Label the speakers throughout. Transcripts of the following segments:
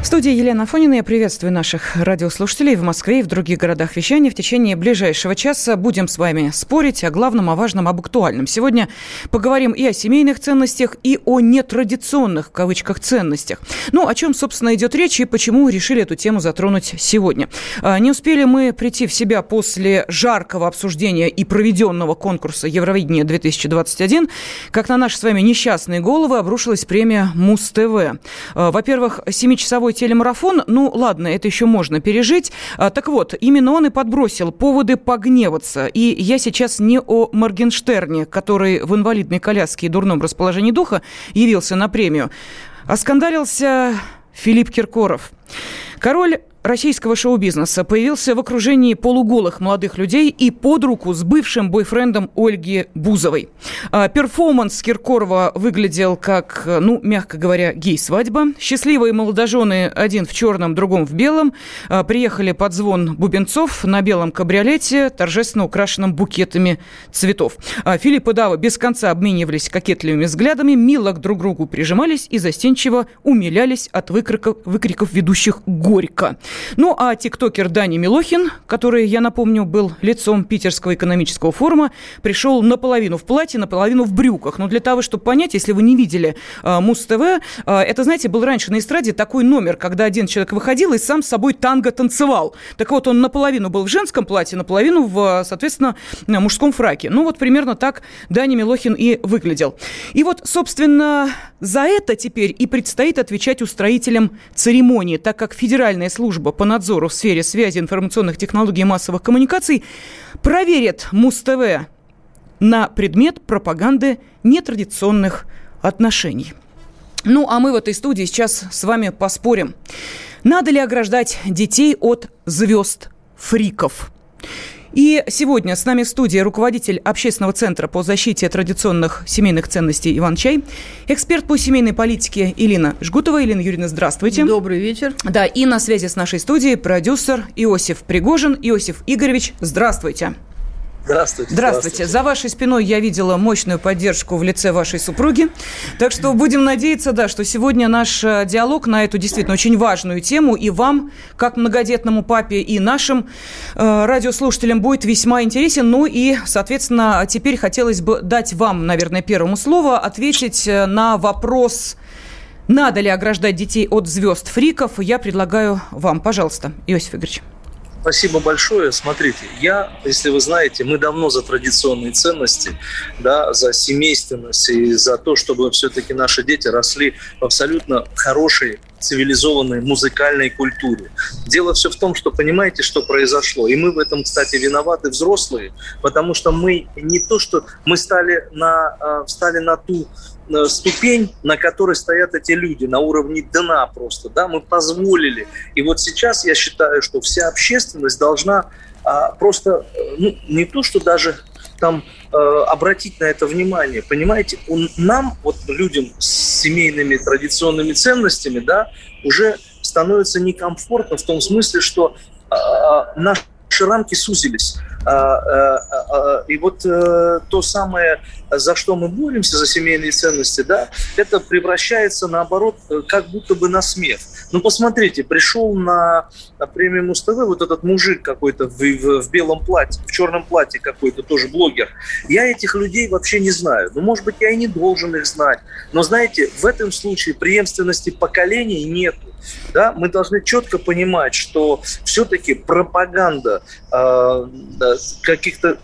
Speaker 1: В студии Елена Фонина. Я приветствую наших радиослушателей в Москве и в других городах вещания. В течение ближайшего часа будем с вами спорить о главном, о важном, об актуальном. Сегодня поговорим и о семейных ценностях, и о нетрадиционных, в кавычках, ценностях. Ну, о чем, собственно, идет речь и почему решили эту тему затронуть сегодня. А, не успели мы прийти в себя после жаркого обсуждения и проведенного конкурса Евровидения-2021, как на наши с вами несчастные головы обрушилась премия Муз-ТВ. А, во-первых, семичасовой телемарафон, ну ладно, это еще можно пережить. А, так вот, именно он и подбросил поводы погневаться. И я сейчас не о Моргенштерне, который в инвалидной коляске и дурном расположении духа явился на премию, а скандалился Филипп Киркоров. Король российского шоу-бизнеса появился в окружении полуголых молодых людей и под руку с бывшим бойфрендом Ольги Бузовой. А, перформанс Киркорова выглядел как, ну, мягко говоря, гей-свадьба. Счастливые молодожены, один в черном, другом в белом, а, приехали под звон бубенцов на белом кабриолете, торжественно украшенном букетами цветов. А, Филипп и Дава без конца обменивались кокетливыми взглядами, мило к друг другу прижимались и застенчиво умилялись от выкриков, выкриков ведущих «Горько». Ну, а тиктокер Дани Милохин, который, я напомню, был лицом Питерского экономического форума, пришел наполовину в платье, наполовину в брюках. Но для того, чтобы понять, если вы не видели э, Муз-ТВ, э, это, знаете, был раньше на эстраде такой номер, когда один человек выходил и сам с собой танго танцевал. Так вот, он наполовину был в женском платье, наполовину в, соответственно, мужском фраке. Ну, вот примерно так Дани Милохин и выглядел. И вот, собственно, за это теперь и предстоит отвечать устроителям церемонии, так как Федеральная служба по надзору в сфере связи информационных технологий и массовых коммуникаций проверит Муз-ТВ на предмет пропаганды нетрадиционных отношений. Ну, а мы в этой студии сейчас с вами поспорим. Надо ли ограждать детей от звезд фриков? И сегодня с нами в студии руководитель общественного центра по защите традиционных семейных ценностей Иван Чай, эксперт по семейной политике Илина Жгутова. Илина Юрьевна, здравствуйте.
Speaker 2: Добрый вечер.
Speaker 1: Да, и на связи с нашей студией продюсер Иосиф Пригожин. Иосиф Игоревич, здравствуйте.
Speaker 3: Здравствуйте,
Speaker 1: здравствуйте. За вашей спиной я видела мощную поддержку в лице вашей супруги. Так что будем надеяться, да, что сегодня наш э, диалог на эту действительно очень важную тему и вам, как многодетному папе, и нашим э, радиослушателям будет весьма интересен. Ну и, соответственно, теперь хотелось бы дать вам, наверное, первому слово, ответить э, на вопрос, надо ли ограждать детей от звезд фриков. Я предлагаю вам, пожалуйста, Иосиф Игоревич.
Speaker 3: Спасибо большое. Смотрите, я, если вы знаете, мы давно за традиционные ценности, да, за семейственность и за то, чтобы все-таки наши дети росли в абсолютно хорошей цивилизованной музыкальной культуре. Дело все в том, что понимаете, что произошло. И мы в этом, кстати, виноваты взрослые, потому что мы не то, что мы стали на, а, встали на ту Э, ступень, на которой стоят эти люди, на уровне дна просто, да, мы позволили. И вот сейчас я считаю, что вся общественность должна а, просто, э, ну, не то, что даже там э, обратить на это внимание, понимаете, он, нам, вот людям с семейными традиционными ценностями, да, уже становится некомфортно в том смысле, что э, наши рамки сузились. А, а, а, и вот э, то самое, за что мы боремся, за семейные ценности, да, это превращается, наоборот, э, как будто бы на смех. Ну, посмотрите, пришел на, на премию Муз-ТВ вот этот мужик какой-то в, в, в белом платье, в черном платье какой-то, тоже блогер. Я этих людей вообще не знаю. Ну, может быть, я и не должен их знать. Но, знаете, в этом случае преемственности поколений нету. Да? Мы должны четко понимать, что все-таки пропаганда каких-то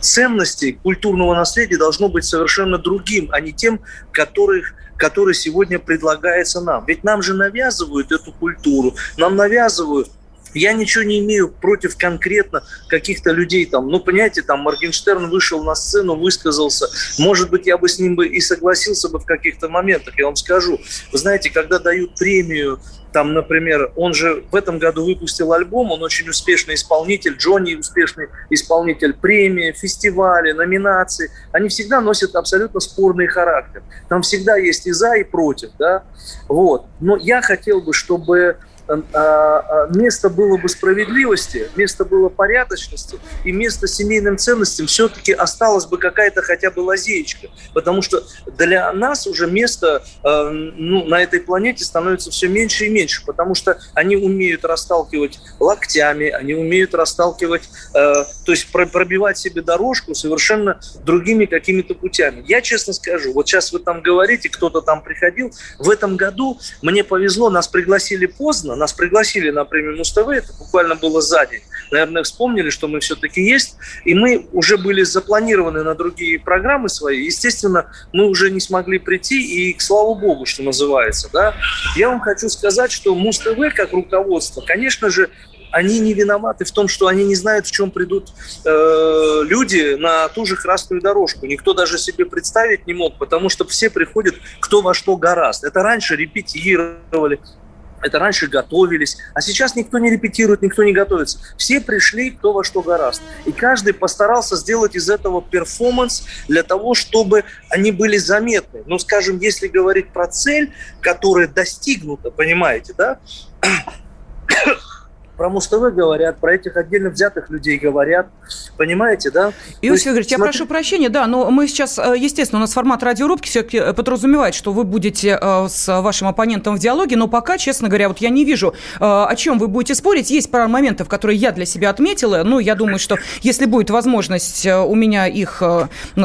Speaker 3: ценностей культурного наследия должно быть совершенно другим, а не тем, которых который сегодня предлагается нам. Ведь нам же навязывают эту культуру, нам навязывают я ничего не имею против конкретно каких-то людей там. Ну, понимаете, там Моргенштерн вышел на сцену, высказался. Может быть, я бы с ним бы и согласился бы в каких-то моментах. Я вам скажу. Вы знаете, когда дают премию там, например, он же в этом году выпустил альбом, он очень успешный исполнитель, Джонни успешный исполнитель, премии, фестивали, номинации, они всегда носят абсолютно спорный характер. Там всегда есть и за, и против, да, вот. Но я хотел бы, чтобы место было бы справедливости, место было порядочности и место семейным ценностям все-таки осталась бы какая-то хотя бы лазеечка. Потому что для нас уже место а, ну, на этой планете становится все меньше и меньше, потому что они умеют расталкивать локтями, они умеют расталкивать, то есть пробивать себе дорожку совершенно другими какими-то путями. Я честно скажу, вот сейчас вы там говорите, кто-то там приходил, в этом году мне повезло, нас пригласили поздно, нас пригласили на премию Муз-ТВ, это буквально было за день. Наверное, вспомнили, что мы все-таки есть, и мы уже были запланированы на другие программы свои. Естественно, мы уже не смогли прийти, и к слава богу, что называется. Да? Я вам хочу сказать, что Муз-ТВ как руководство, конечно же, они не виноваты в том, что они не знают, в чем придут э, люди на ту же красную дорожку. Никто даже себе представить не мог, потому что все приходят кто во что гораст. Это раньше репетировали, это раньше готовились, а сейчас никто не репетирует, никто не готовится. Все пришли кто во что гораст. И каждый постарался сделать из этого перформанс для того, чтобы они были заметны. Ну, скажем, если говорить про цель, которая достигнута, понимаете, да, про Муз-ТВ говорят, про этих отдельно взятых людей говорят. Понимаете, да?
Speaker 1: Иосиф Игоревич, смотри... я прошу прощения, да, но мы сейчас, э, естественно, у нас формат радиорубки все-таки э, подразумевает, что вы будете э, с вашим оппонентом в диалоге, но пока, честно говоря, вот я не вижу, о чем вы будете спорить. Есть пара моментов, которые я для себя отметила. Ну, я думаю, что если будет возможность у меня их,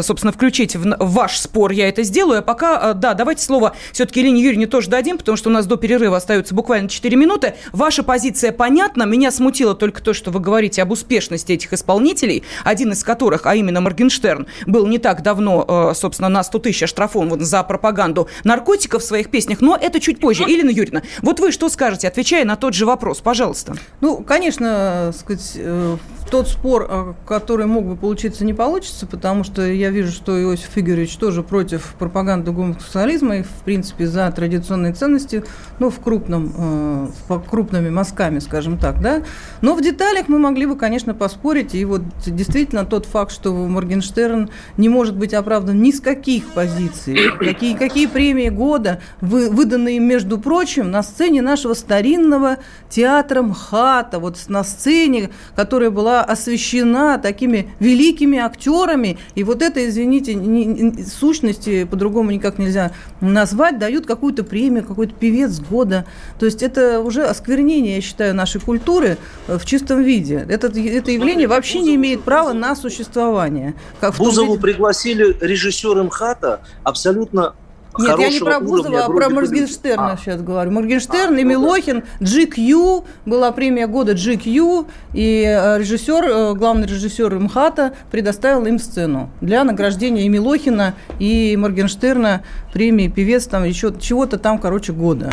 Speaker 1: собственно, включить в ваш спор, я это сделаю. А пока, да, давайте слово все-таки Ирине Юрьевне тоже дадим, потому что у нас до перерыва остается буквально 4 минуты. Ваша позиция понятна, понятно. Меня смутило только то, что вы говорите об успешности этих исполнителей, один из которых, а именно Моргенштерн, был не так давно, э, собственно, на 100 тысяч оштрафован за пропаганду наркотиков в своих песнях, но это чуть позже. Елена Юрьевна, вот вы что скажете, отвечая на тот же вопрос, пожалуйста.
Speaker 2: Ну, конечно, сказать, э, тот спор, э, который мог бы получиться, не получится, потому что я вижу, что Иосиф Игоревич тоже против пропаганды гомосексуализма и, в принципе, за традиционные ценности, ну, в крупном, э, крупными мазками, скажем так, да. Но в деталях мы могли бы, конечно, поспорить, и вот действительно тот факт, что Моргенштерн не может быть оправдан ни с каких позиций, какие, какие премии года, вы, выданные, между прочим, на сцене нашего старинного театра МХАТа, вот на сцене, которая была освещена такими великими актерами, и вот это, извините, не, сущности по-другому никак нельзя назвать, дают какую-то премию, какой-то певец года. То есть это уже осквернение, я считаю, нашей культуры э, в чистом виде. Это, это явление вообще не имеет права на существование.
Speaker 3: Как Бузову виде... пригласили режиссер МХАТа абсолютно
Speaker 2: нет, я не про Бузова, а про Моргенштерна а. сейчас говорю. Моргенштерн а, и ну Милохин, GQ, была премия года GQ, и э, режиссер, э, главный режиссер МХАТа предоставил им сцену для награждения и Милохина, и Моргенштерна премии певец там еще чего-то там, короче, года.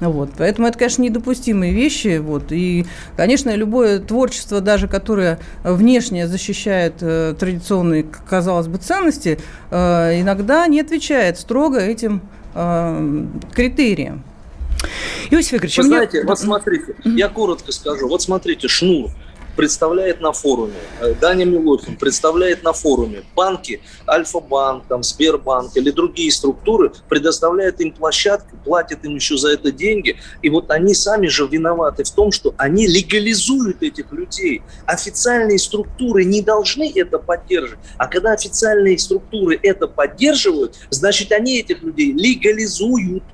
Speaker 2: Вот. Поэтому это, конечно, недопустимые вещи. Вот. И, конечно, любое творчество, даже которое внешне защищает э, традиционные, казалось бы, ценности, э, иногда не отвечает строго этим э, критериям.
Speaker 3: Иосиф Игоревич, Вы мне... знаете, вот смотрите, я коротко скажу. Вот смотрите, шнур представляет на форуме, э, Даня Милохин представляет на форуме банки, Альфа-банк, там, Сбербанк или другие структуры, предоставляет им площадку, платят им еще за это деньги, и вот они сами же виноваты в том, что они легализуют этих людей. Официальные структуры не должны это поддерживать, а когда официальные структуры это поддерживают, значит, они этих людей легализуют.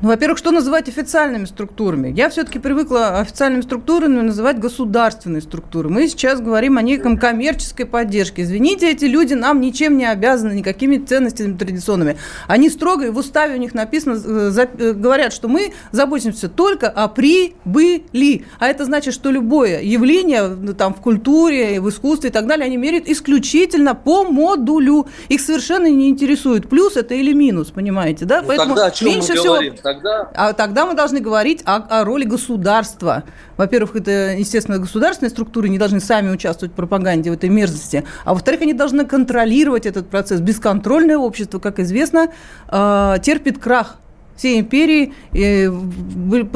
Speaker 2: Ну, во-первых, что называть официальными структурами? Я все-таки привыкла официальными структурами называть государственные структуры. Мы сейчас говорим о неком коммерческой поддержке. Извините, эти люди нам ничем не обязаны, никакими ценностями традиционными. Они строго, и в уставе у них написано, э, э, говорят, что мы заботимся только о прибыли. А это значит, что любое явление ну, там, в культуре, в искусстве и так далее, они меряют исключительно по модулю. Их совершенно не интересует, плюс это или минус, понимаете, да?
Speaker 3: Ну, Поэтому тогда о чем меньше мы всего...
Speaker 2: тогда... А тогда мы должны говорить о, о роли государства. Во-первых, это, естественно, государственные структуры не должны сами участвовать в пропаганде, в этой мерзости. А во-вторых, они должны контролировать этот процесс. Бесконтрольное общество, как известно, э, терпит крах все империи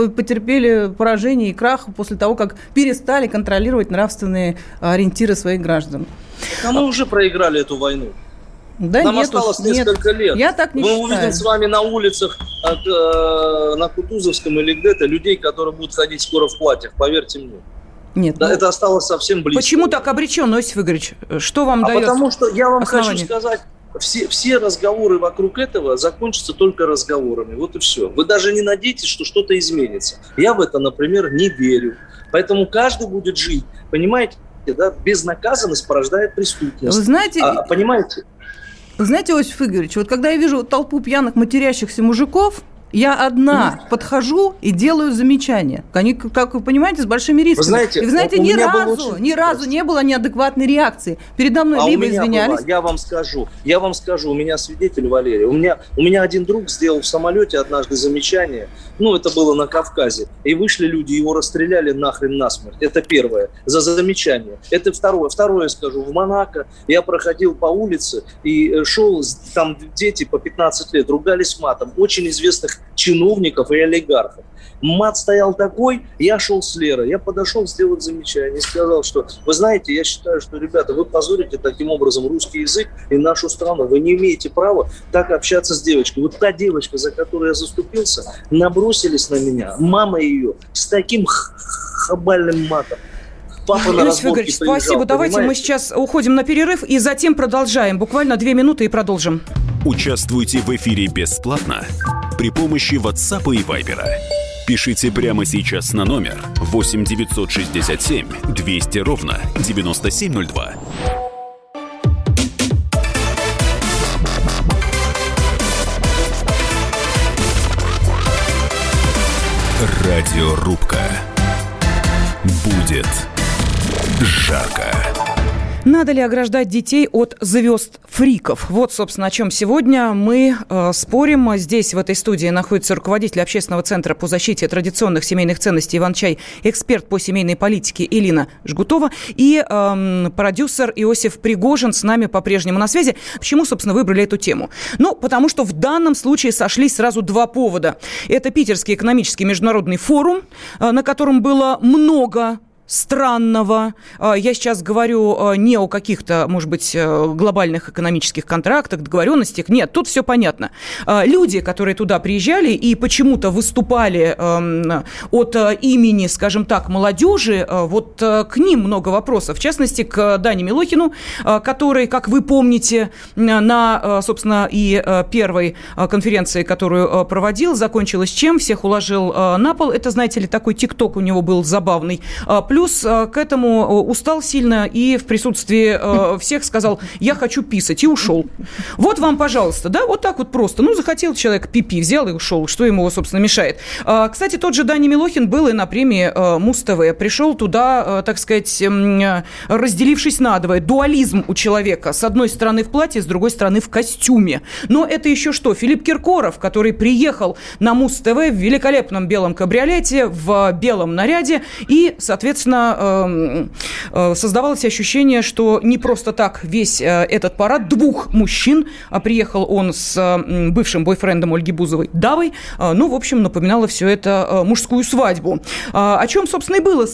Speaker 2: потерпели поражение и крах после того, как перестали контролировать нравственные ориентиры своих граждан.
Speaker 3: А мы уже проиграли эту войну. Да Нам нет, осталось нет. несколько лет.
Speaker 2: Я так не Мы
Speaker 3: считаю. увидим с вами на улицах э, на Кутузовском или где-то людей, которые будут ходить скоро в платьях, поверьте мне.
Speaker 2: Нет, да,
Speaker 3: ну, это осталось совсем близко.
Speaker 1: Почему так обречен, Иосиф Игоревич? Что вам
Speaker 3: а
Speaker 1: дает
Speaker 3: потому что я вам основание? хочу сказать, все, все разговоры вокруг этого закончатся только разговорами. Вот и все. Вы даже не надеетесь, что что-то изменится. Я в это, например, не верю. Поэтому каждый будет жить, понимаете, да, безнаказанность порождает преступность.
Speaker 2: Вы знаете,
Speaker 3: а, понимаете?
Speaker 2: Знаете, Иосиф Игоревич, вот когда я вижу толпу пьяных матерящихся мужиков, я одна подхожу и делаю замечания. Они, как вы понимаете, с большими рисками. Вы знаете, и вы знаете, ни разу, ни разу не было неадекватной реакции. Передо мной а либо извинялись.
Speaker 3: Была, я вам скажу, я вам скажу, у меня свидетель Валерий. У меня, у меня один друг сделал в самолете однажды замечание. Ну, это было на Кавказе. И вышли люди, его расстреляли нахрен насмерть. Это первое. За замечание. Это второе. Второе скажу. В Монако я проходил по улице и э, шел, там дети по 15 лет ругались матом. Очень известных чиновников и олигархов. Мат стоял такой, я шел с Лерой, я подошел сделать замечание сказал, что, вы знаете, я считаю, что, ребята, вы позорите таким образом русский язык и нашу страну. Вы не имеете права так общаться с девочкой. Вот та девочка, за которую я заступился, набросились на меня, мама ее, с таким хабальным матом.
Speaker 1: Папа на Иосиф Игоревич, приезжал, спасибо. Давайте мы сейчас уходим на перерыв и затем продолжаем. Буквально две минуты и продолжим.
Speaker 4: Участвуйте в эфире бесплатно при помощи WhatsApp и Viber. Пишите прямо сейчас на номер 8 967 200 ровно 9702. Радиорубка. Будет жарко.
Speaker 1: Надо ли ограждать детей от звезд фриков? Вот, собственно, о чем сегодня мы э, спорим. Здесь, в этой студии, находится руководитель общественного центра по защите традиционных семейных ценностей Иван-Чай, эксперт по семейной политике Элина Жгутова и э, продюсер Иосиф Пригожин с нами по-прежнему на связи. Почему, собственно, выбрали эту тему? Ну, потому что в данном случае сошлись сразу два повода. Это Питерский экономический международный форум, э, на котором было много странного. А, я сейчас говорю а, не о каких-то, может быть, э, глобальных экономических контрактах, договоренностях. Нет, тут все понятно. А, люди, которые туда приезжали и почему-то выступали эм, от э, имени, скажем так, молодежи, э, вот к ним много вопросов. В частности, к Дане Милохину, который, как вы помните, на, собственно, и первой конференции, которую проводил, закончилась чем? Всех уложил на пол. Это, знаете ли, такой тикток у него был забавный. Плюс э, к этому э, устал сильно и в присутствии э, всех сказал, я хочу писать, и ушел. Вот вам, пожалуйста, да, вот так вот просто. Ну, захотел человек пипи, взял и ушел. Что ему, собственно, мешает? Кстати, тот же Дани Милохин был и на премии Муз-ТВ. Пришел туда, так сказать, разделившись надвое. Дуализм у человека. С одной стороны в платье, с другой стороны в костюме. Но это еще что? Филипп Киркоров, который приехал на Муз-ТВ в великолепном белом кабриолете, в белом наряде и, соответственно, конечно, эм, э, создавалось ощущение, что не просто так весь э, этот парад двух мужчин, а приехал он с бывшим бойфрендом Ольги Бузовой Давой, э, ну, в общем, напоминало все это мужскую свадьбу. О чем, собственно, и было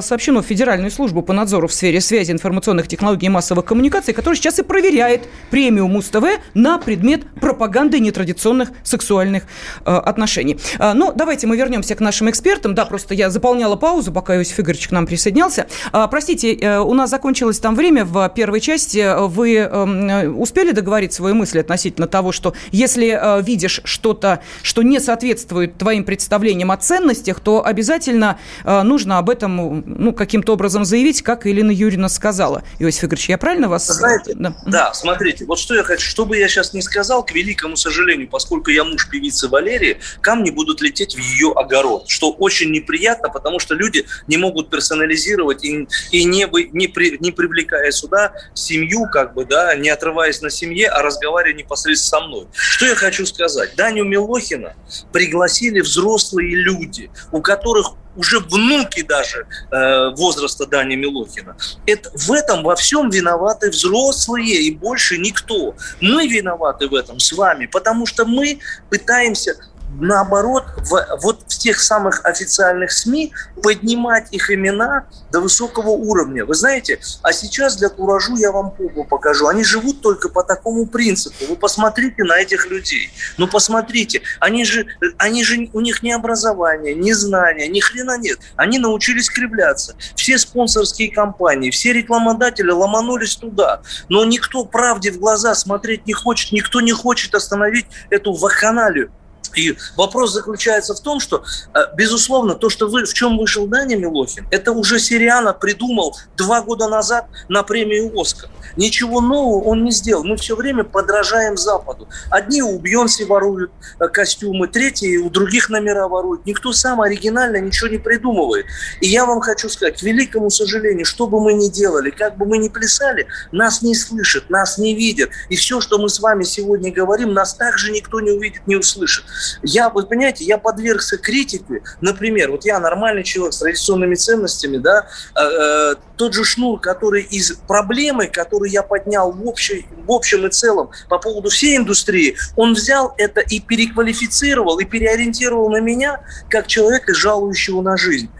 Speaker 1: сообщено в Федеральную службу по надзору в сфере связи, информационных технологий и массовых коммуникаций, которая сейчас и проверяет премию Муз-ТВ на предмет пропаганды нетрадиционных сексуальных отношений. Ну, давайте мы вернемся к нашим экспертам. Да, просто я заполняла паузу, пока Иосиф Игоревич нам присоединялся. А, простите, э, у нас закончилось там время в первой части. Вы эм, успели договорить свои мысли относительно того, что если э, видишь что-то, что не соответствует твоим представлениям о ценностях, то обязательно э, нужно об этом ну, каким-то образом заявить, как Елена Юрьевна сказала. Иосиф Игоревич, я правильно вас...
Speaker 3: Знаете, да. да, смотрите, вот что я хочу, что бы я сейчас не сказал, к великому сожалению, поскольку я муж певицы Валерии, камни будут лететь в ее огород, что очень неприятно, потому что люди не могут персонально персонализировать и, и не, не, при, не привлекая сюда семью, как бы, да, не отрываясь на семье, а разговаривая непосредственно со мной. Что я хочу сказать? Даню Милохина пригласили взрослые люди, у которых уже внуки даже э, возраста Дани Милохина. Это, в этом во всем виноваты взрослые и больше никто. Мы виноваты в этом с вами, потому что мы пытаемся наоборот, в, вот в тех самых официальных СМИ поднимать их имена до высокого уровня. Вы знаете, а сейчас для куражу я вам попу покажу. Они живут только по такому принципу. Вы посмотрите на этих людей. Ну, посмотрите. Они же, они же, у них ни образования, ни знания, ни хрена нет. Они научились кривляться. Все спонсорские компании, все рекламодатели ломанулись туда. Но никто правде в глаза смотреть не хочет, никто не хочет остановить эту вакханалию. И вопрос заключается в том, что, э, безусловно, то, что вы, в чем вышел Даня Милохин, это уже Сириана придумал два года назад на премию «Оскар». Ничего нового он не сделал. Мы все время подражаем Западу. Одни у Бьонси воруют э, костюмы, третьи у других номера воруют. Никто сам оригинально ничего не придумывает. И я вам хочу сказать, к великому сожалению, что бы мы ни делали, как бы мы ни плясали, нас не слышат, нас не видят. И все, что мы с вами сегодня говорим, нас также никто не увидит, не услышит. Я, вы понимаете, я подвергся критике, например, вот я нормальный человек с традиционными ценностями, да, э, э, тот же шнур, который из проблемы, которую я поднял в, общей, в общем и целом по поводу всей индустрии, он взял это и переквалифицировал, и переориентировал на меня, как человека, жалующего на жизнь.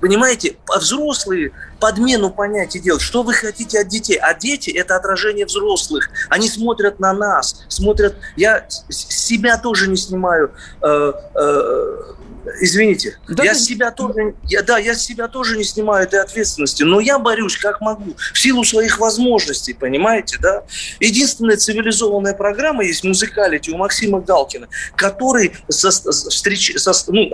Speaker 3: Понимаете, взрослые подмену понятий делают. Что вы хотите от детей? А дети – это отражение взрослых. Они смотрят на нас, смотрят... Я себя тоже не снимаю э, э, извините, да я ты... себя тоже, я, да, я себя тоже не снимаю этой ответственности, но я борюсь как могу, в силу своих возможностей, понимаете, да? Единственная цивилизованная программа есть музыкалити у Максима Галкина, который со, встреч, со, ну,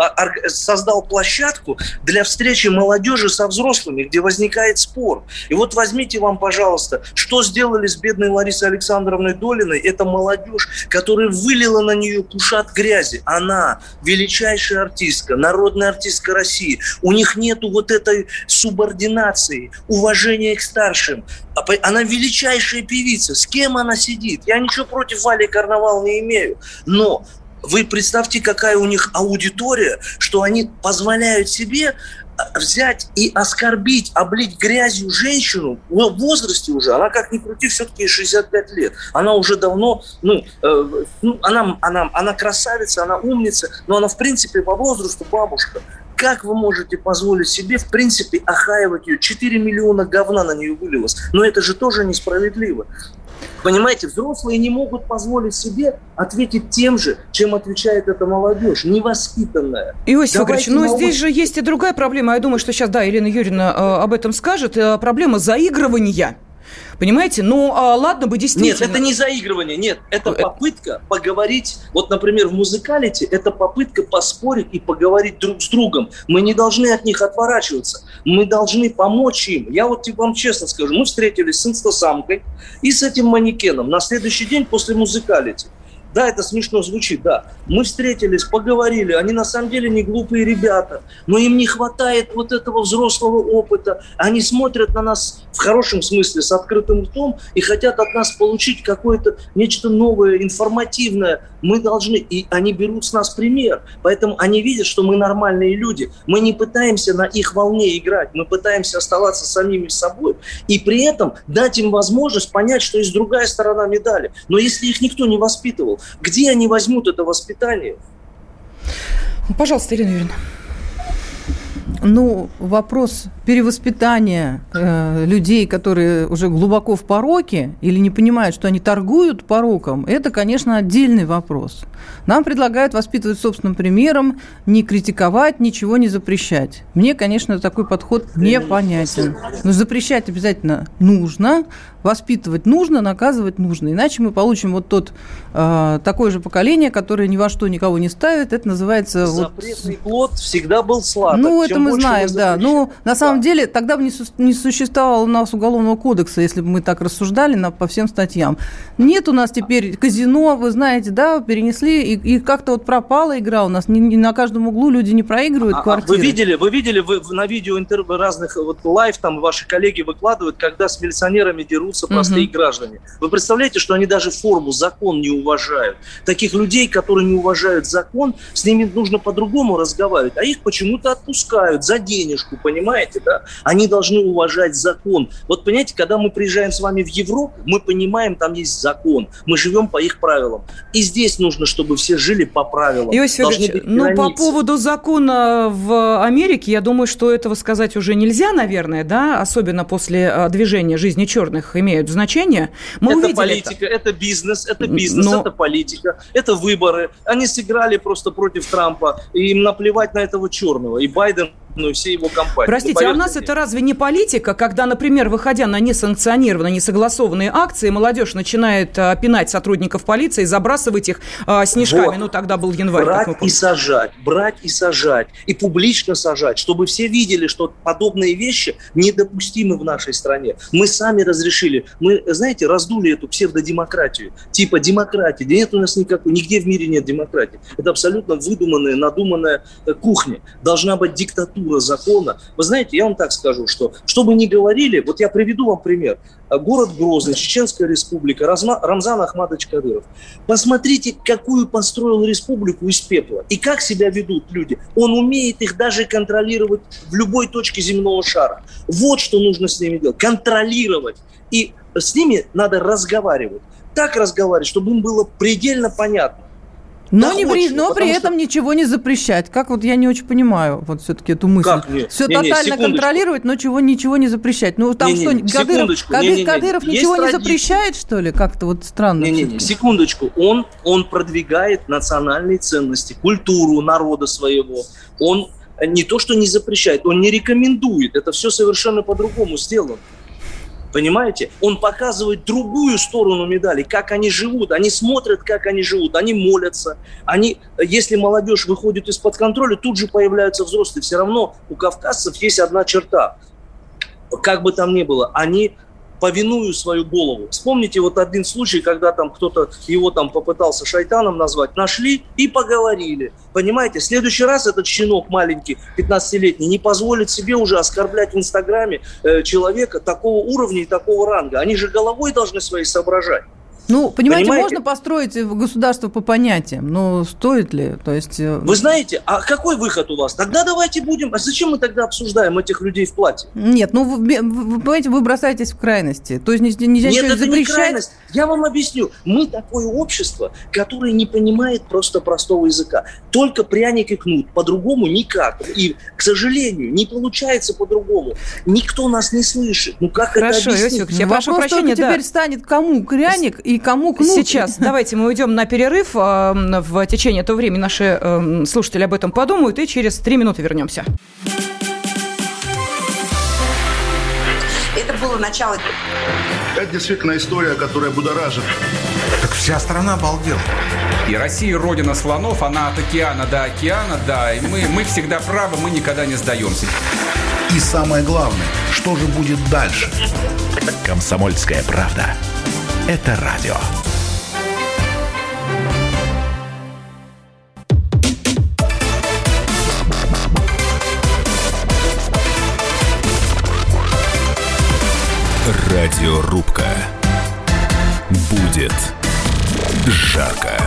Speaker 3: создал площадку для встречи молодежи со взрослыми, где возникает спор. И вот возьмите вам, пожалуйста, что сделали с бедной Ларисой Александровной Долиной, это молодежь, которая вылила на нее кушат грязи. Она величайшая артист артистка, народная артистка России. У них нету вот этой субординации, уважения к старшим. А она величайшая певица. С кем она сидит? Я ничего против Вали Карнавал не имею. Но вы представьте, какая у них аудитория, что они позволяют себе взять и оскорбить, облить грязью женщину в возрасте уже, она как ни крути, все-таки 65 лет. Она уже давно, ну, э, ну она, она, она красавица, она умница, но она в принципе по возрасту бабушка. Как вы можете позволить себе, в принципе, охаивать ее? 4 миллиона говна на нее вылилось. Но это же тоже несправедливо. Понимаете, взрослые не могут позволить себе ответить тем же, чем отвечает эта молодежь, невоспитанная.
Speaker 1: Иосиф Игоревич, но науч... здесь же есть и другая проблема. Я думаю, что сейчас, да, Елена Юрьевна э, об этом скажет. Э, проблема заигрывания Понимаете? Ну, а, ладно бы действительно...
Speaker 3: Нет, это не заигрывание, нет. Это э, попытка поговорить. Вот, например, в музыкалите это попытка поспорить и поговорить друг с другом. Мы не должны от них отворачиваться. Мы должны помочь им. Я вот вам честно скажу, мы встретились с инстасамкой и с этим манекеном на следующий день после музыкалити. Да, это смешно звучит, да. Мы встретились, поговорили, они на самом деле не глупые ребята, но им не хватает вот этого взрослого опыта. Они смотрят на нас в хорошем смысле с открытым ртом и хотят от нас получить какое-то нечто новое, информативное. Мы должны, и они берут с нас пример. Поэтому они видят, что мы нормальные люди. Мы не пытаемся на их волне играть, мы пытаемся оставаться самими собой и при этом дать им возможность понять, что есть другая сторона медали. Но если их никто не воспитывал, где они возьмут это воспитание?
Speaker 1: Пожалуйста, Ирина Юрьевна.
Speaker 2: Ну, вопрос перевоспитания э, людей, которые уже глубоко в пороке или не понимают, что они торгуют пороком, это, конечно, отдельный вопрос. Нам предлагают воспитывать собственным примером, не критиковать, ничего не запрещать. Мне, конечно, такой подход непонятен. Но запрещать обязательно нужно, воспитывать нужно, наказывать нужно. Иначе мы получим вот тот э, такое же поколение, которое ни во что никого не ставит. Это называется...
Speaker 3: Запретный вот... плод всегда был сладок.
Speaker 2: Ну, это мы знаем, да. Ну, на самом да. деле, тогда бы не, не существовало у нас уголовного кодекса, если бы мы так рассуждали на, по всем статьям. Нет у нас теперь казино, вы знаете, да, перенесли, и, и как-то вот пропала игра у нас. Не, не на каждом углу люди не проигрывают а, квартиры.
Speaker 3: Вы видели, вы видели вы, на видео интер, разных вот live, там ваши коллеги выкладывают, когда с милиционерами дерутся простые угу. граждане. Вы представляете, что они даже форму, закон не уважают. Таких людей, которые не уважают закон, с ними нужно по-другому разговаривать, а их почему-то отпускают за денежку, понимаете, да? Они должны уважать закон. Вот понимаете, когда мы приезжаем с вами в Европу, мы понимаем, там есть закон, мы живем по их правилам. И здесь нужно, чтобы все жили по правилам.
Speaker 1: Иосиф Ильич, ну по поводу закона в Америке, я думаю, что этого сказать уже нельзя, наверное, да, особенно после а, движения жизни черных имеют значение.
Speaker 3: Мы это политика, это. это бизнес, это бизнес, Но... это политика, это выборы. Они сыграли просто против Трампа, и им наплевать на этого черного. И Байден ну, и все его компании.
Speaker 1: Простите, ну, а у нас мне. это разве не политика, когда, например, выходя на несанкционированные, несогласованные акции, молодежь начинает а, пинать сотрудников полиции, забрасывать их а, снежками, вот. ну тогда был январь.
Speaker 3: Брать и сажать, брать и сажать, и публично сажать, чтобы все видели, что подобные вещи недопустимы в нашей стране. Мы сами разрешили, мы, знаете, раздули эту псевдодемократию, типа демократии, да нет у нас никакой, нигде в мире нет демократии. Это абсолютно выдуманная, надуманная э, кухня. Должна быть диктатура диктатура закона. Вы знаете, я вам так скажу, что что бы ни говорили, вот я приведу вам пример. Город Грозный, Чеченская республика, Рамзан Ахмадович Кадыров. Посмотрите, какую построил республику из пепла и как себя ведут люди. Он умеет их даже контролировать в любой точке земного шара. Вот что нужно с ними делать. Контролировать. И с ними надо разговаривать. Так разговаривать, чтобы им было предельно понятно
Speaker 2: но, не при, но при этом что... ничего не запрещать. Как вот я не очень понимаю вот все-таки эту мысль. Как? Нет, Все не, тотально не, контролировать, но чего ничего не запрещать. Ну там не, что, не, Кадыров, Кадыр, не, не, Кадыров не, ничего не запрещает, что ли? Как-то вот странно.
Speaker 3: Не, не, не, секундочку. Он, он продвигает национальные ценности, культуру народа своего. Он не то, что не запрещает, он не рекомендует. Это все совершенно по-другому сделано. Понимаете? Он показывает другую сторону медали, как они живут. Они смотрят, как они живут, они молятся. Они, если молодежь выходит из-под контроля, тут же появляются взрослые. Все равно у кавказцев есть одна черта. Как бы там ни было, они повиную свою голову. Вспомните вот один случай, когда там кто-то его там попытался шайтаном назвать, нашли и поговорили. Понимаете, в следующий раз этот щенок маленький, 15-летний, не позволит себе уже оскорблять в Инстаграме э, человека такого уровня и такого ранга. Они же головой должны свои соображать.
Speaker 2: Ну, понимаете, понимаете, можно построить государство по понятиям, но стоит ли? То есть... Э,
Speaker 3: вы знаете, а какой выход у вас? Тогда давайте будем... А зачем мы тогда обсуждаем этих людей в платье?
Speaker 2: Нет, ну, вы, вы, понимаете, вы бросаетесь в крайности. То есть нельзя
Speaker 3: Нет, это запрещать. Не крайность. Я вам объясню. Мы такое общество, которое не понимает просто простого языка. Только пряник и кнут. По-другому никак. И, к сожалению, не получается по-другому. Никто нас не слышит. Ну, как
Speaker 2: Хорошо,
Speaker 3: это объяснить?
Speaker 2: Иосиф, я прошу прощения, да. теперь станет кому пряник и и кому кнут.
Speaker 1: Сейчас давайте мы уйдем на перерыв. А, в течение этого времени наши эм, слушатели об этом подумают, и через три минуты вернемся.
Speaker 5: Это было начало.
Speaker 6: Это действительно история, которая будоражит.
Speaker 7: Так вся страна обалдела.
Speaker 8: И Россия родина слонов, она от океана до океана, да. И мы, мы всегда правы, мы никогда не сдаемся.
Speaker 6: И самое главное, что же будет дальше?
Speaker 4: Комсомольская правда это радио. Радиорубка. Будет жарко.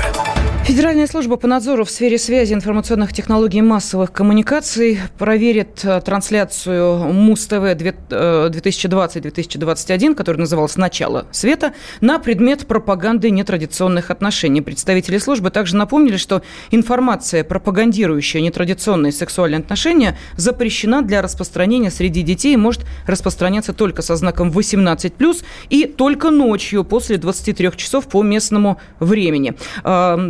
Speaker 1: Федеральная служба по надзору в сфере связи, информационных технологий и массовых коммуникаций проверит э, трансляцию Муз-ТВ 2020-2021, которая называлась «Начало света», на предмет пропаганды нетрадиционных отношений. Представители службы также напомнили, что информация, пропагандирующая нетрадиционные сексуальные отношения, запрещена для распространения среди детей и может распространяться только со знаком 18+, и только ночью после 23 часов по местному времени.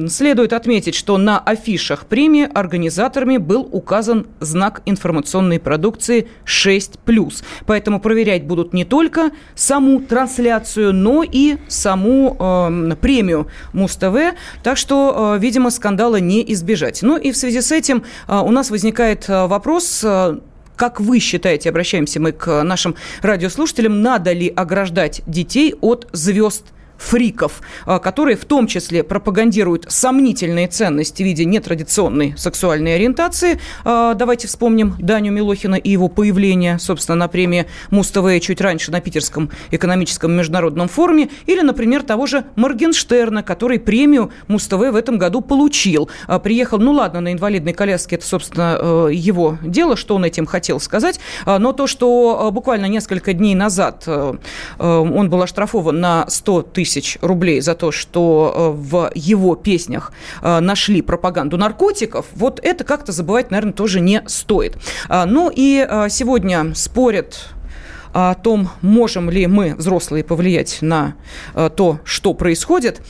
Speaker 1: Следует отметить, что на афишах премии организаторами был указан знак информационной продукции 6+. Поэтому проверять будут не только саму трансляцию, но и саму э, премию Муз-ТВ. Так что, э, видимо, скандала не избежать. Ну и в связи с этим э, у нас возникает э, вопрос... Э, Как вы считаете, обращаемся мы к нашим радиослушателям, надо ли ограждать детей от звезд фриков, а, которые в том числе пропагандируют сомнительные ценности в виде нетрадиционной сексуальной ориентации. А, давайте вспомним Даню Милохина и его появление, собственно, на премии Муз-ТВ чуть раньше на Питерском экономическом международном форуме. Или, например, того же Моргенштерна, который премию Муз-ТВ в этом году получил. А, приехал, ну ладно, на инвалидной коляске, это, собственно, э, его дело, что он этим хотел сказать. Но то, что буквально несколько дней назад э, э, он был оштрафован на 100 тысяч тысяч рублей за то, что э, в его песнях э, нашли пропаганду наркотиков, вот это как-то забывать, наверное, тоже не стоит. А, ну и э, сегодня спорят о том, можем ли мы, взрослые, повлиять на то, что происходит,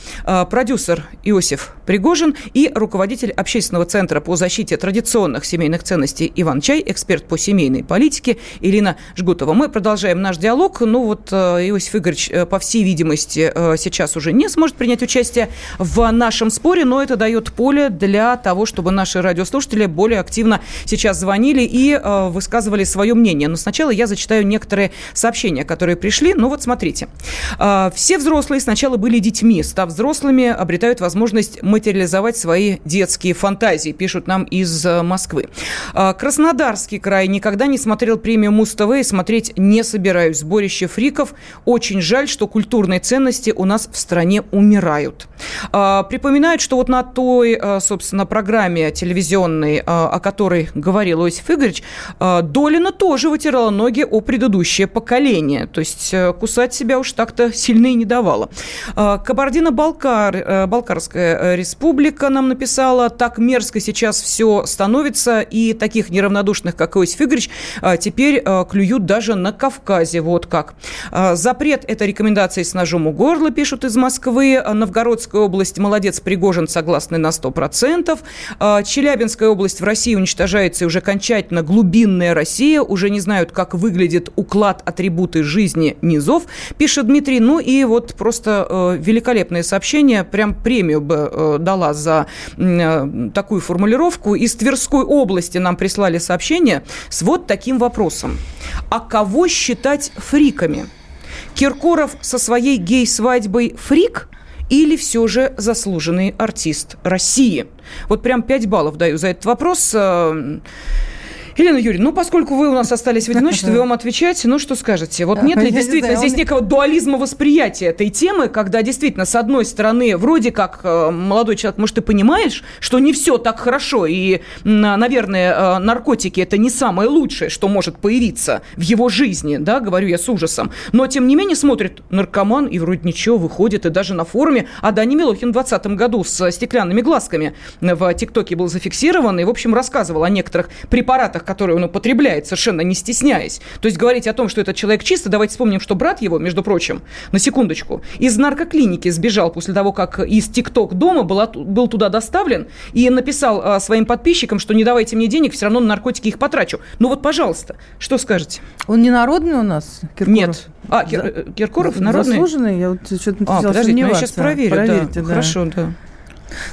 Speaker 1: продюсер Иосиф Пригожин и руководитель общественного центра по защите традиционных семейных ценностей Иван Чай, эксперт по семейной политике Ирина Жгутова. Мы продолжаем наш диалог. Ну вот э, Иосиф Игоревич, э, по всей видимости, э, сейчас уже не сможет принять участие в нашем споре, но это дает поле для того, чтобы наши радиослушатели более активно сейчас звонили и высказывали свое мнение. Но сначала я зачитаю некоторые сообщения, которые пришли. Ну вот смотрите. Все взрослые сначала были детьми, став взрослыми, обретают возможность материализовать свои детские фантазии, пишут нам из э, Москвы. А, Краснодарский край никогда не смотрел премию Муз-ТВ и смотреть не собираюсь. Сборище фриков. Очень жаль, что культурные ценности у нас в стране умирают. А, припоминают, что вот на той, э, собственно, программе телевизионной, э, о которой говорил Иосиф Игоревич, Долина тоже вытирала ноги о предыдущее поколение. То есть кусать себя уж так-то сильно и не давала. Кабардино-Балкарская Республика нам написала, так мерзко сейчас все становится, и таких неравнодушных, как Иосиф Игоревич, а, теперь а, клюют даже на Кавказе. Вот как. А, запрет – это рекомендации с ножом у горла, пишут из Москвы. Новгородская область, молодец, Пригожин, согласны на 100%. Челябинская область в России уничтожается и уже окончательно глубинная Россия. Уже не знают, как выглядит уклад атрибуты жизни низов, пишет Дмитрий. Ну и вот просто э, великолепное сообщение, прям премию бы э, дала за э, такую формулировку. Из Тверской области нам прислали сообщение с вот таким вопросом. А кого считать фриками? Киркоров со своей гей-свадьбой фрик или все же заслуженный артист России? Вот прям 5 баллов даю за этот вопрос. Елена Юрьевна, ну, поскольку вы у нас остались в одиночестве, вы вам отвечаете, ну, что скажете? Вот нет ли действительно здесь некого дуализма восприятия этой темы, когда действительно, с одной стороны, вроде как э, молодой человек, может, ты понимаешь, что не все так хорошо, и, наверное, э, наркотики – это не самое лучшее, что может появиться в его жизни, да, говорю я с ужасом, но, тем не менее, смотрит наркоман, и вроде ничего, выходит, и даже на форуме, а Дани Милохин в 2020 году с стеклянными глазками в ТикТоке был зафиксирован, и, в общем, рассказывал о некоторых препаратах, которые он употребляет, совершенно не стесняясь. То есть говорить о том, что этот человек чистый, давайте вспомним, что брат его, между прочим, на секундочку, из наркоклиники сбежал после того, как из ТикТок дома была, был туда доставлен и написал а, своим подписчикам, что не давайте мне денег, все равно на наркотики их потрачу. Ну вот, пожалуйста, что скажете?
Speaker 2: Он не народный у нас,
Speaker 1: Киркоров? Нет. А, Кир, За... Э, Киркоров народный?
Speaker 2: Заслуженный? Я вот что-то
Speaker 1: а, подождите, ну, я сейчас проверю. Проверьте, да. да. Хорошо, да.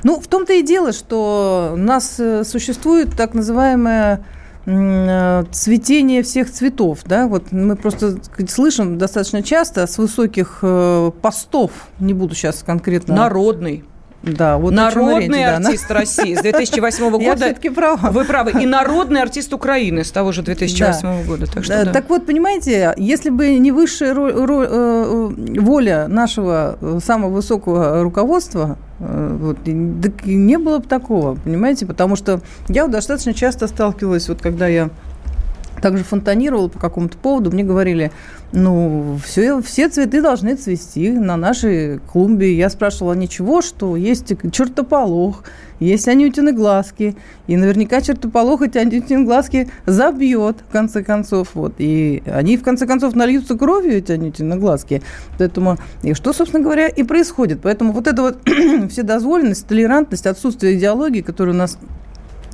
Speaker 2: Ну, в том-то и дело, что у нас э, существует так называемая цветение всех цветов, да, вот мы просто сказать, слышим достаточно часто с высоких э, постов, не буду сейчас конкретно...
Speaker 1: Народный.
Speaker 2: Да, вот
Speaker 1: народный речь, артист да, России с 2008 года. Я
Speaker 2: все-таки права.
Speaker 1: Вы правы. И народный артист Украины с того же 2008 да. года. Так, что,
Speaker 2: да. так вот, понимаете, если бы не высшая э, воля нашего самого высокого руководства, Э, вот, так не было бы такого, понимаете, потому что я достаточно часто сталкивалась, вот когда я также фонтанировала по какому-то поводу, мне говорили, ну, все, все цветы должны цвести на нашей клумбе. Я спрашивала, ничего, что есть чертополох, есть анютины глазки, и наверняка чертополох эти анютины глазки забьет, в конце концов. Вот. И они, в конце концов, нальются кровью, эти анютины глазки. Поэтому, и что, собственно говоря, и происходит. Поэтому вот эта вот вседозволенность, толерантность, отсутствие идеологии, которая у нас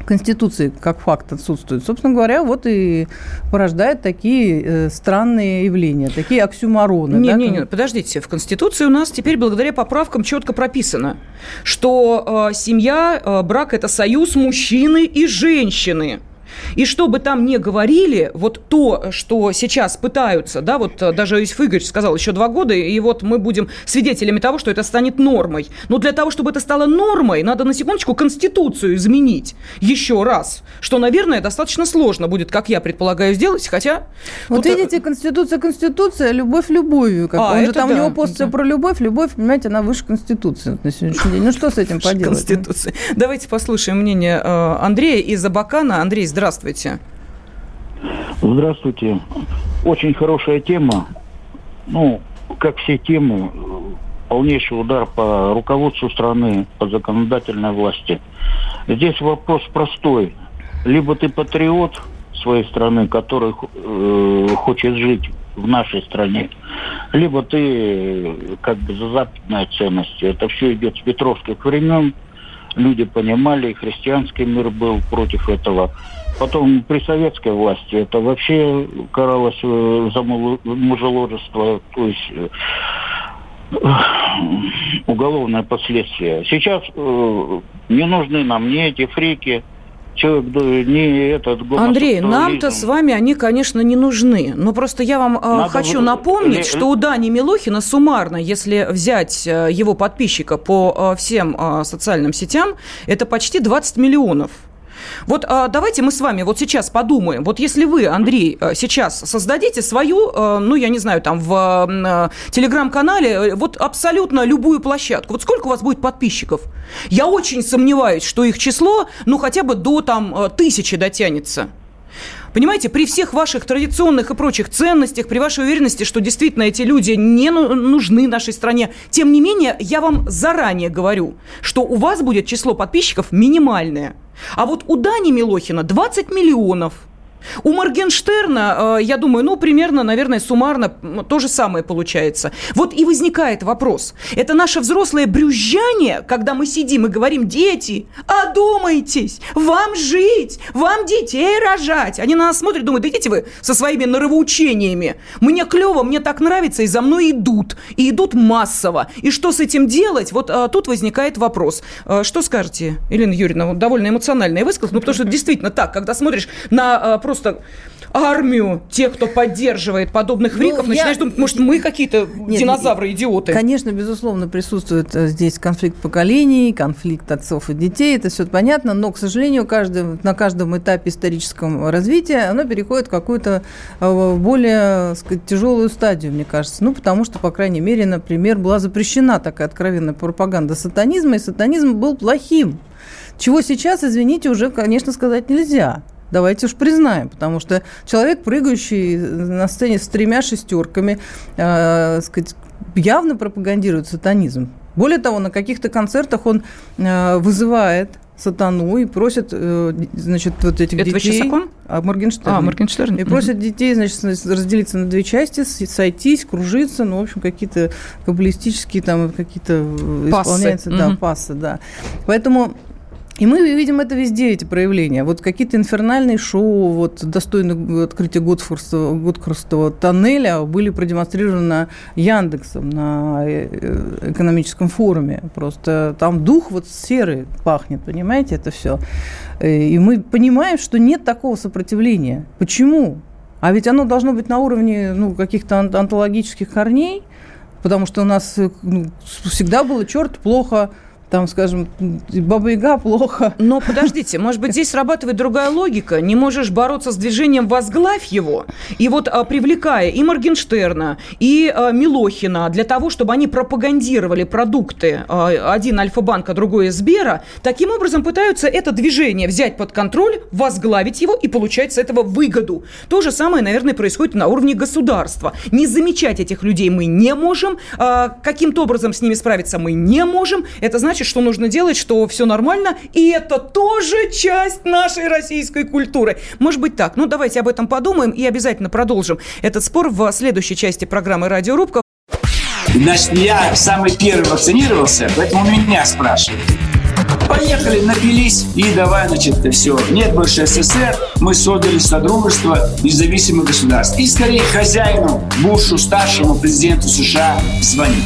Speaker 2: Конституции как факт отсутствует, собственно говоря, вот и порождает такие э, странные явления, такие оксюмароны.
Speaker 1: Не,
Speaker 2: да?
Speaker 1: не, не, подождите, в Конституции у нас теперь благодаря поправкам четко прописано, что э, семья, э, брак – это союз мужчины и женщины. И что бы там ни говорили, вот то, что сейчас пытаются, да, вот э, даже Иосиф Игоревич сказал, еще два года, и вот мы будем свидетелями того, что это станет нормой. Но для того, чтобы это стало нормой, надо на секундочку Конституцию изменить еще раз, что, наверное, достаточно сложно будет, как я предполагаю, сделать, хотя...
Speaker 2: Вот тут... видите, Конституция, Конституция, любовь любовью. Как а, он же там да, у него пост да. про любовь, любовь, понимаете, она выше Конституции на сегодняшний день. Ну что с этим поделать?
Speaker 1: Конституции. Давайте послушаем мнение э, Андрея из Абакана. Андрей, здравствуйте.
Speaker 9: Здравствуйте. Очень хорошая тема. Ну, как все темы, полнейший удар по руководству страны, по законодательной власти. Здесь вопрос простой. Либо ты патриот своей страны, который э, хочет жить в нашей стране, либо ты как бы за западные ценности. Это все идет с петровских времен. Люди понимали, и христианский мир был против этого. Потом при советской власти это вообще каралось э, за мужеложество, то есть э, уголовное последствие. Сейчас э, не нужны нам ни эти фрики, человек не этот
Speaker 1: Андрей, нам-то с вами они, конечно, не нужны. Но просто я вам э, хочу в... напомнить, что у Дани Милохина суммарно, если взять э, его подписчика по э, всем э, социальным сетям, это почти 20 миллионов. Вот а, давайте мы с вами вот сейчас подумаем. Вот если вы, Андрей, э, сейчас создадите свою, а, ну, я не знаю, там в а, телеграм-канале вот абсолютно любую площадку. Вот сколько у вас будет подписчиков? Я очень сомневаюсь, что их число, ну, хотя бы до там тысячи дотянется. Понимаете, при всех ваших традиционных и прочих ценностях, при вашей уверенности, что действительно эти люди не ну, нужны нашей стране, тем не менее, я вам заранее говорю, что у вас будет число подписчиков минимальное. А вот у Дани Милохина 20 миллионов – у Моргенштерна, э, я думаю, ну, примерно, наверное, суммарно то же самое получается. Вот и возникает вопрос. Это наше взрослое брюзжание, когда мы сидим и говорим, дети, одумайтесь, вам жить, вам детей рожать. Они на нас смотрят, думают, идите вы со своими норовоучениями. Мне клево, мне так нравится, и за мной идут. И идут массово. И что с этим делать? Вот а, тут возникает вопрос. А, что скажете, Елена Юрьевна? Довольно эмоциональная высказка, ну, потому что действительно так, когда смотришь на а, просто армию тех, кто поддерживает подобных фриков, ну, начинаешь я... думать, может, мы какие-то динозавры-идиоты.
Speaker 2: Конечно, безусловно, присутствует э, здесь конфликт поколений, конфликт отцов и детей, это все понятно, но, к сожалению, каждый, на каждом этапе исторического развития оно переходит в какую-то э, более сказать, тяжелую стадию, мне кажется. Ну, потому что, по крайней мере, например, была запрещена такая откровенная пропаганда сатанизма, и сатанизм был плохим. Чего сейчас, извините, уже, конечно, сказать нельзя. Давайте уж признаем, потому что человек, прыгающий на сцене с тремя шестерками, э, сказать, явно пропагандирует сатанизм. Более того, на каких-то концертах он э, вызывает сатану и просит, э, значит, вот этих
Speaker 1: Это
Speaker 2: детей...
Speaker 1: Это
Speaker 2: А, Моргенштерн.
Speaker 1: А, Моргенштерн.
Speaker 2: И просит детей, значит, разделиться на две части, сойтись, кружиться, ну, в общем, какие-то каббалистические там какие-то
Speaker 1: э, пассы. исполняются,
Speaker 2: угу. да, пассы, да. Поэтому и мы видим это везде, эти проявления. Вот какие-то инфернальные шоу, вот достойные открытия Готхурстова тоннеля были продемонстрированы Яндексом, на э, экономическом форуме. Просто там дух вот серый пахнет, понимаете, это все. И мы понимаем, что нет такого сопротивления. Почему? А ведь оно должно быть на уровне ну, каких-то онтологических корней, потому что у нас э, ну, всегда было черт плохо там, скажем, Баба-Яга плохо.
Speaker 1: Но подождите, может быть, здесь срабатывает другая логика. Не можешь бороться с движением «возглавь его», и вот а, привлекая и Моргенштерна, и а, Милохина для того, чтобы они пропагандировали продукты, а, один Альфа-банк, а другой Сбера, таким образом пытаются это движение взять под контроль, возглавить его и получать с этого выгоду. То же самое, наверное, происходит на уровне государства. Не замечать этих людей мы не можем, а, каким-то образом с ними справиться мы не можем. Это значит, значит, что нужно делать, что все нормально, и это тоже часть нашей российской культуры. Может быть так. Ну, давайте об этом подумаем и обязательно продолжим этот спор в следующей части программы «Радиорубка».
Speaker 10: Значит, я самый первый вакцинировался, поэтому меня спрашивают. Поехали, напились и давай, значит, все. Нет больше СССР, мы создали Содружество независимых государств. И скорее хозяину, Бушу, старшему президенту США звонить.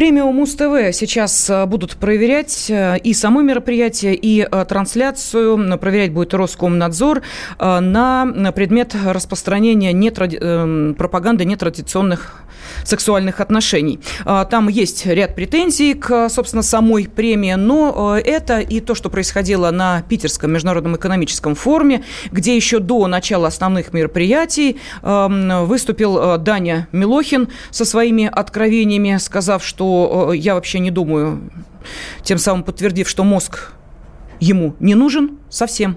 Speaker 1: Премию Муз-ТВ сейчас э, будут проверять э, и само мероприятие, и э, трансляцию. Проверять будет Роскомнадзор на предмет распространения нетради... пропаганды нетрадиционных сексуальных отношений. Там есть ряд претензий к, собственно, самой премии, но это и то, что происходило на Питерском международном экономическом форуме, где еще до начала основных мероприятий эм, выступил Даня Милохин со своими откровениями, сказав, что э, я вообще не думаю, тем самым подтвердив, что мозг ему не нужен совсем.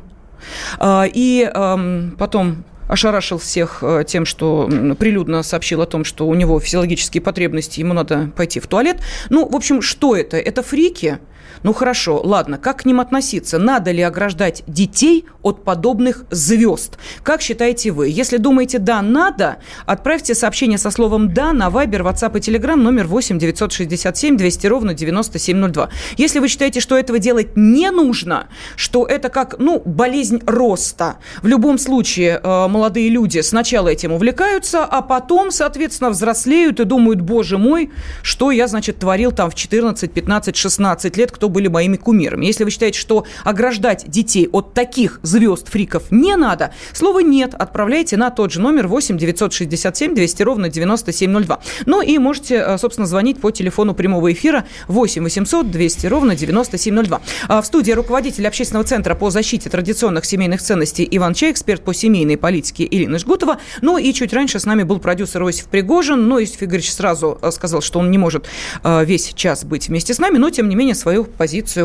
Speaker 1: А, и эм, потом ошарашил всех э, тем, что прилюдно сообщил о том, что у него физиологические потребности, ему надо пойти в туалет. Ну, в общем, что это? Это фрики, ну хорошо, ладно, как к ним относиться? Надо ли ограждать детей от подобных звезд? Как считаете вы? Если думаете «да, надо», отправьте сообщение со словом «да» на Viber, WhatsApp и Telegram номер 8 967 200 ровно 9702. Если вы считаете, что этого делать не нужно, что это как, ну, болезнь роста, в любом случае э, молодые люди сначала этим увлекаются, а потом, соответственно, взрослеют и думают, боже мой, что я, значит, творил там в 14, 15, 16 лет, кто были моими кумирами. Если вы считаете, что ограждать детей от таких звезд, фриков не надо, слово «нет» отправляйте на тот же номер 8 967 200 ровно 9702. Ну и можете, э, собственно, звонить по телефону прямого эфира 8 800 200 ровно 9702. А в студии руководитель общественного центра по защите традиционных семейных ценностей Иван Чай, эксперт по семейной политике Ирина Жгутова. Ну и чуть раньше с нами был продюсер Иосиф Пригожин. Но Иосиф Игоревич сразу э, сказал, что он не может э, весь час быть вместе с нами, но, тем не менее, свою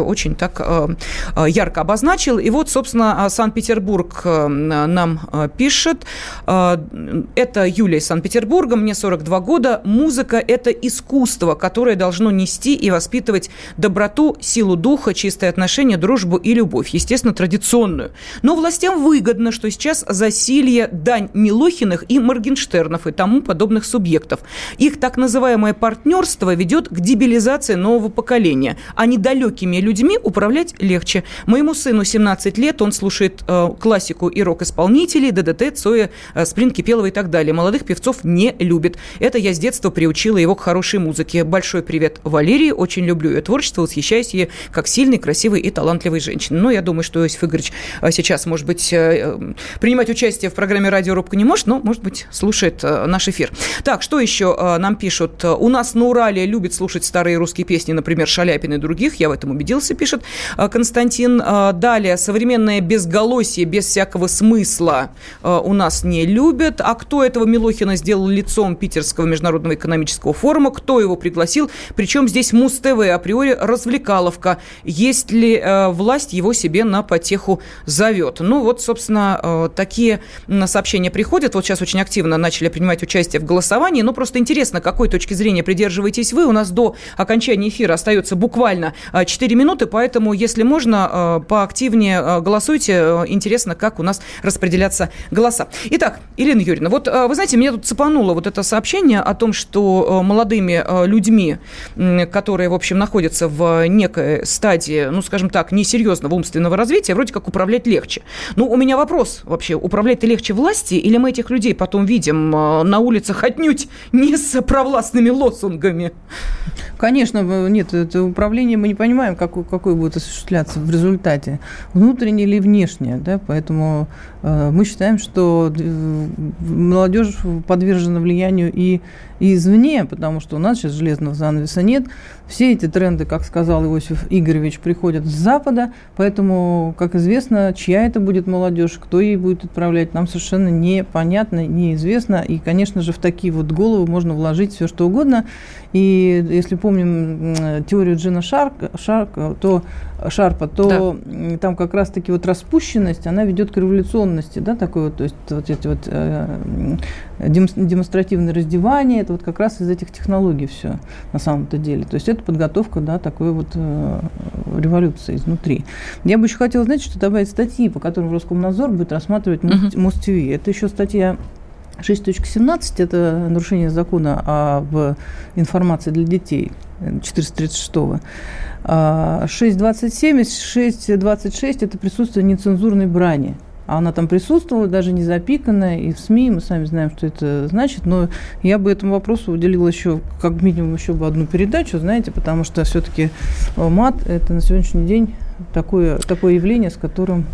Speaker 1: очень так э, э, ярко обозначил. И вот, собственно, э, Санкт-Петербург нам пишет. Это Юлия из Санкт-Петербурга, мне 42 года. Музыка – это искусство, которое должно нести и воспитывать доброту, силу духа, чистые отношения, дружбу и любовь. Естественно, традиционную. Но властям выгодно, что сейчас засилье дань Милохиных и Моргенштернов и тому подобных субъектов. Их так называемое партнерство ведет к дебилизации нового поколения. Они далеки далекими людьми управлять легче. Моему сыну 17 лет, он слушает э, классику и рок-исполнителей, ДДТ, Цоя, э, Сплин, Кипелова и так далее. Молодых певцов не любит. Это я с детства приучила его к хорошей музыке. Большой привет Валерии, очень люблю ее творчество, восхищаюсь ей как сильной, красивой и талантливой женщине. Но я думаю, что Иосиф Игоревич э, сейчас, может быть, э, э, принимать участие в программе «Радио Рубка» не может, но, может быть, слушает наш эфир. Так, что еще нам пишут? У нас на Урале любят слушать старые русские песни, например, Шаляпин и других. Я в этом убедился, пишет э, Константин. Э, далее, современное безголосие без всякого смысла э, у нас не любят. А кто этого Милохина сделал лицом Питерского международного экономического форума? Кто его пригласил? Причем здесь Муз-ТВ, априори развлекаловка. Есть ли власть его себе на потеху зовет? Ну, вот, собственно, такие сообщения приходят. Вот сейчас очень активно начали принимать участие в голосовании. Но просто интересно, какой точки зрения придерживаетесь вы. У нас до окончания эфира остается буквально 4 минуты, поэтому, если можно, э, поактивнее э, голосуйте. Э, интересно, как у нас распределятся голоса. Итак, Ирина Юрьевна, вот вы знаете, меня тут цепануло вот это сообщение о том, что молодыми людьми, которые, в общем, находятся в некой стадии, ну, скажем так, несерьезного умственного развития, вроде как управлять легче. Ну, у меня вопрос вообще, управлять-то легче власти, или мы этих людей потом видим на улицах отнюдь не с провластными лозунгами?
Speaker 2: Конечно, нет, это управление мы не понимаем, какой, какой будет осуществляться в результате, внутренне или внешне, да, поэтому э, мы считаем, что э, молодежь подвержена влиянию и, и извне, потому что у нас сейчас железного занавеса нет, все эти тренды, как сказал Иосиф Игоревич, приходят с Запада, поэтому, как известно, чья это будет молодежь, кто ей будет отправлять, нам совершенно непонятно, неизвестно. И, конечно же, в такие вот головы можно вложить все, что угодно. И если помним теорию Джина Шарка, Шарка то, Шарпа, то да. там как раз-таки вот распущенность, она ведет к революционности, да, такой вот, то есть вот эти вот э, демонстративное раздевание, это вот как раз из этих технологий все на самом-то деле. То есть это подготовка, да, такой вот э, революции изнутри. Я бы еще хотела, знаете, что добавить статьи, по которым Роскомнадзор будет рассматривать МОСТ-ТВ. Uh-huh. Это еще статья 6.17 – это нарушение закона об информации для детей 436-го. 6.27 и 6.26 – это присутствие нецензурной брани. А она там присутствовала, даже не запиканная, и в СМИ, мы сами знаем, что это значит, но я бы этому вопросу уделила еще, как минимум, еще бы одну передачу, знаете, потому что все-таки мат – это на сегодняшний день такое, такое явление, с которым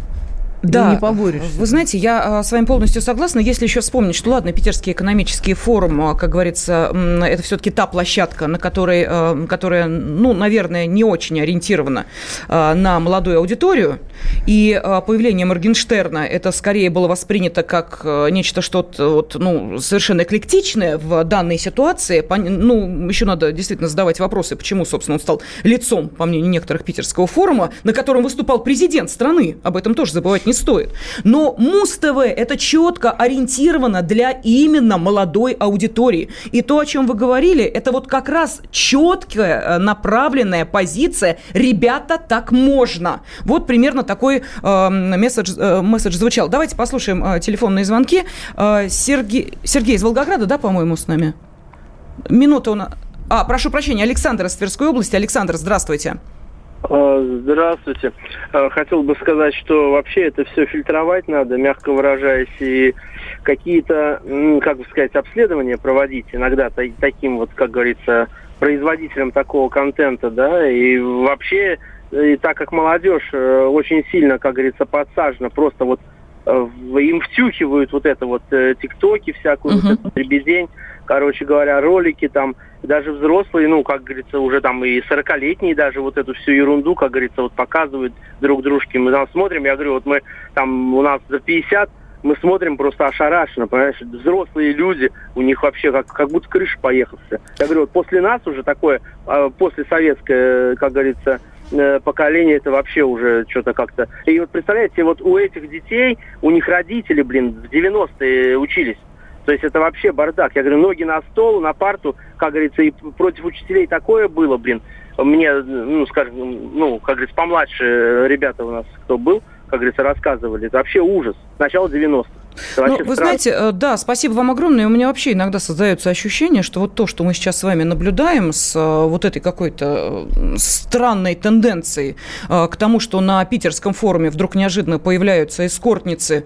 Speaker 2: да, не поборешься.
Speaker 1: Вы знаете, я а, с вами полностью согласна. Если еще вспомнить, что ладно, Питерский экономический форум, а, как говорится, это все-таки та площадка, на которой, а, которая, ну, наверное, не очень ориентирована на молодую аудиторию. И появление Моргенштерна это скорее было воспринято как нечто что-то вот, ну, совершенно эклектичное в данной ситуации. Ну, еще надо действительно задавать вопросы, почему, собственно, он стал лицом, по мнению некоторых, питерского форума, на котором выступал президент страны. Об этом тоже забывать не стоит. Но Муз-ТВ – это четко ориентировано для именно молодой аудитории. И то, о чем вы говорили, это вот как раз четкая э, направленная позиция «ребята, так можно». Вот примерно такой э, месседж, э, месседж звучал. Давайте послушаем э, телефонные звонки. Э, Сергей, Сергей из Волгограда, да, по-моему, с нами? Минута у нас... А, прошу прощения, Александр из Тверской области. Александр, здравствуйте.
Speaker 11: А, здравствуйте. А, хотел бы сказать, что вообще это все фильтровать надо, мягко выражаясь, и какие-то, как бы сказать, обследования проводить иногда таким вот, как говорится, производителем такого контента, да, и вообще, и так как молодежь э, очень сильно, как говорится, подсажена, просто вот э, им втюхивают вот это вот э, тиктоки всякую, uh-huh. вот этот дребедень, короче говоря, ролики там, даже взрослые, ну, как говорится, уже там и 40-летние даже вот эту всю ерунду, как говорится, вот показывают друг дружке. Мы там смотрим, я говорю, вот мы там, у нас за 50, мы смотрим просто ошарашенно, понимаешь, взрослые люди, у них вообще как, как будто крыша поехала. Я говорю, вот после нас уже такое, а, после советское, как говорится, э, поколение, это вообще уже что-то как-то... И вот представляете, вот у этих детей, у них родители, блин, в 90-е учились. То есть это вообще бардак. Я говорю, ноги на стол, на парту, как говорится, и против учителей такое было, блин. Мне, ну, скажем, ну, как говорится, помладше ребята у нас, кто был, как говорится, рассказывали. Это вообще ужас. Начало 90-х.
Speaker 1: Ну, вы знаете, э, да, спасибо вам огромное. У меня вообще иногда создается ощущение, что вот то, что мы сейчас с вами наблюдаем с э, вот этой какой-то э, странной тенденцией к тому, что на питерском форуме вдруг неожиданно появляются эскортницы,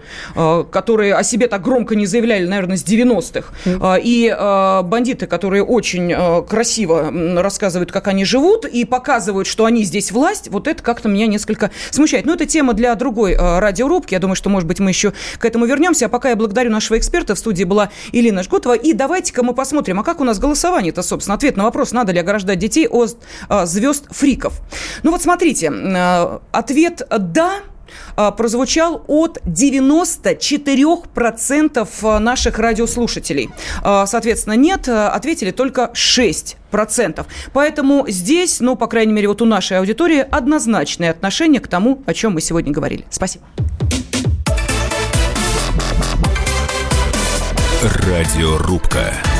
Speaker 1: которые о себе так громко не заявляли, наверное, с 90-х, и бандиты, которые очень красиво рассказывают, как они живут, и показывают, что они здесь власть, вот это как-то меня несколько смущает. Но это тема для другой радиорубки. Я думаю, что, может быть, мы еще к этому вернемся вернемся. А пока я благодарю нашего эксперта. В студии была Елена Жгутова. И давайте-ка мы посмотрим, а как у нас голосование-то, собственно. Ответ на вопрос, надо ли ограждать детей от а, звезд фриков. Ну вот смотрите, а, ответ «да» а, прозвучал от 94% наших радиослушателей. Соответственно, нет, ответили только 6%. Поэтому здесь, ну, по крайней мере, вот у нашей аудитории однозначное отношение к тому, о чем мы сегодня говорили. Спасибо.
Speaker 4: Радиорубка.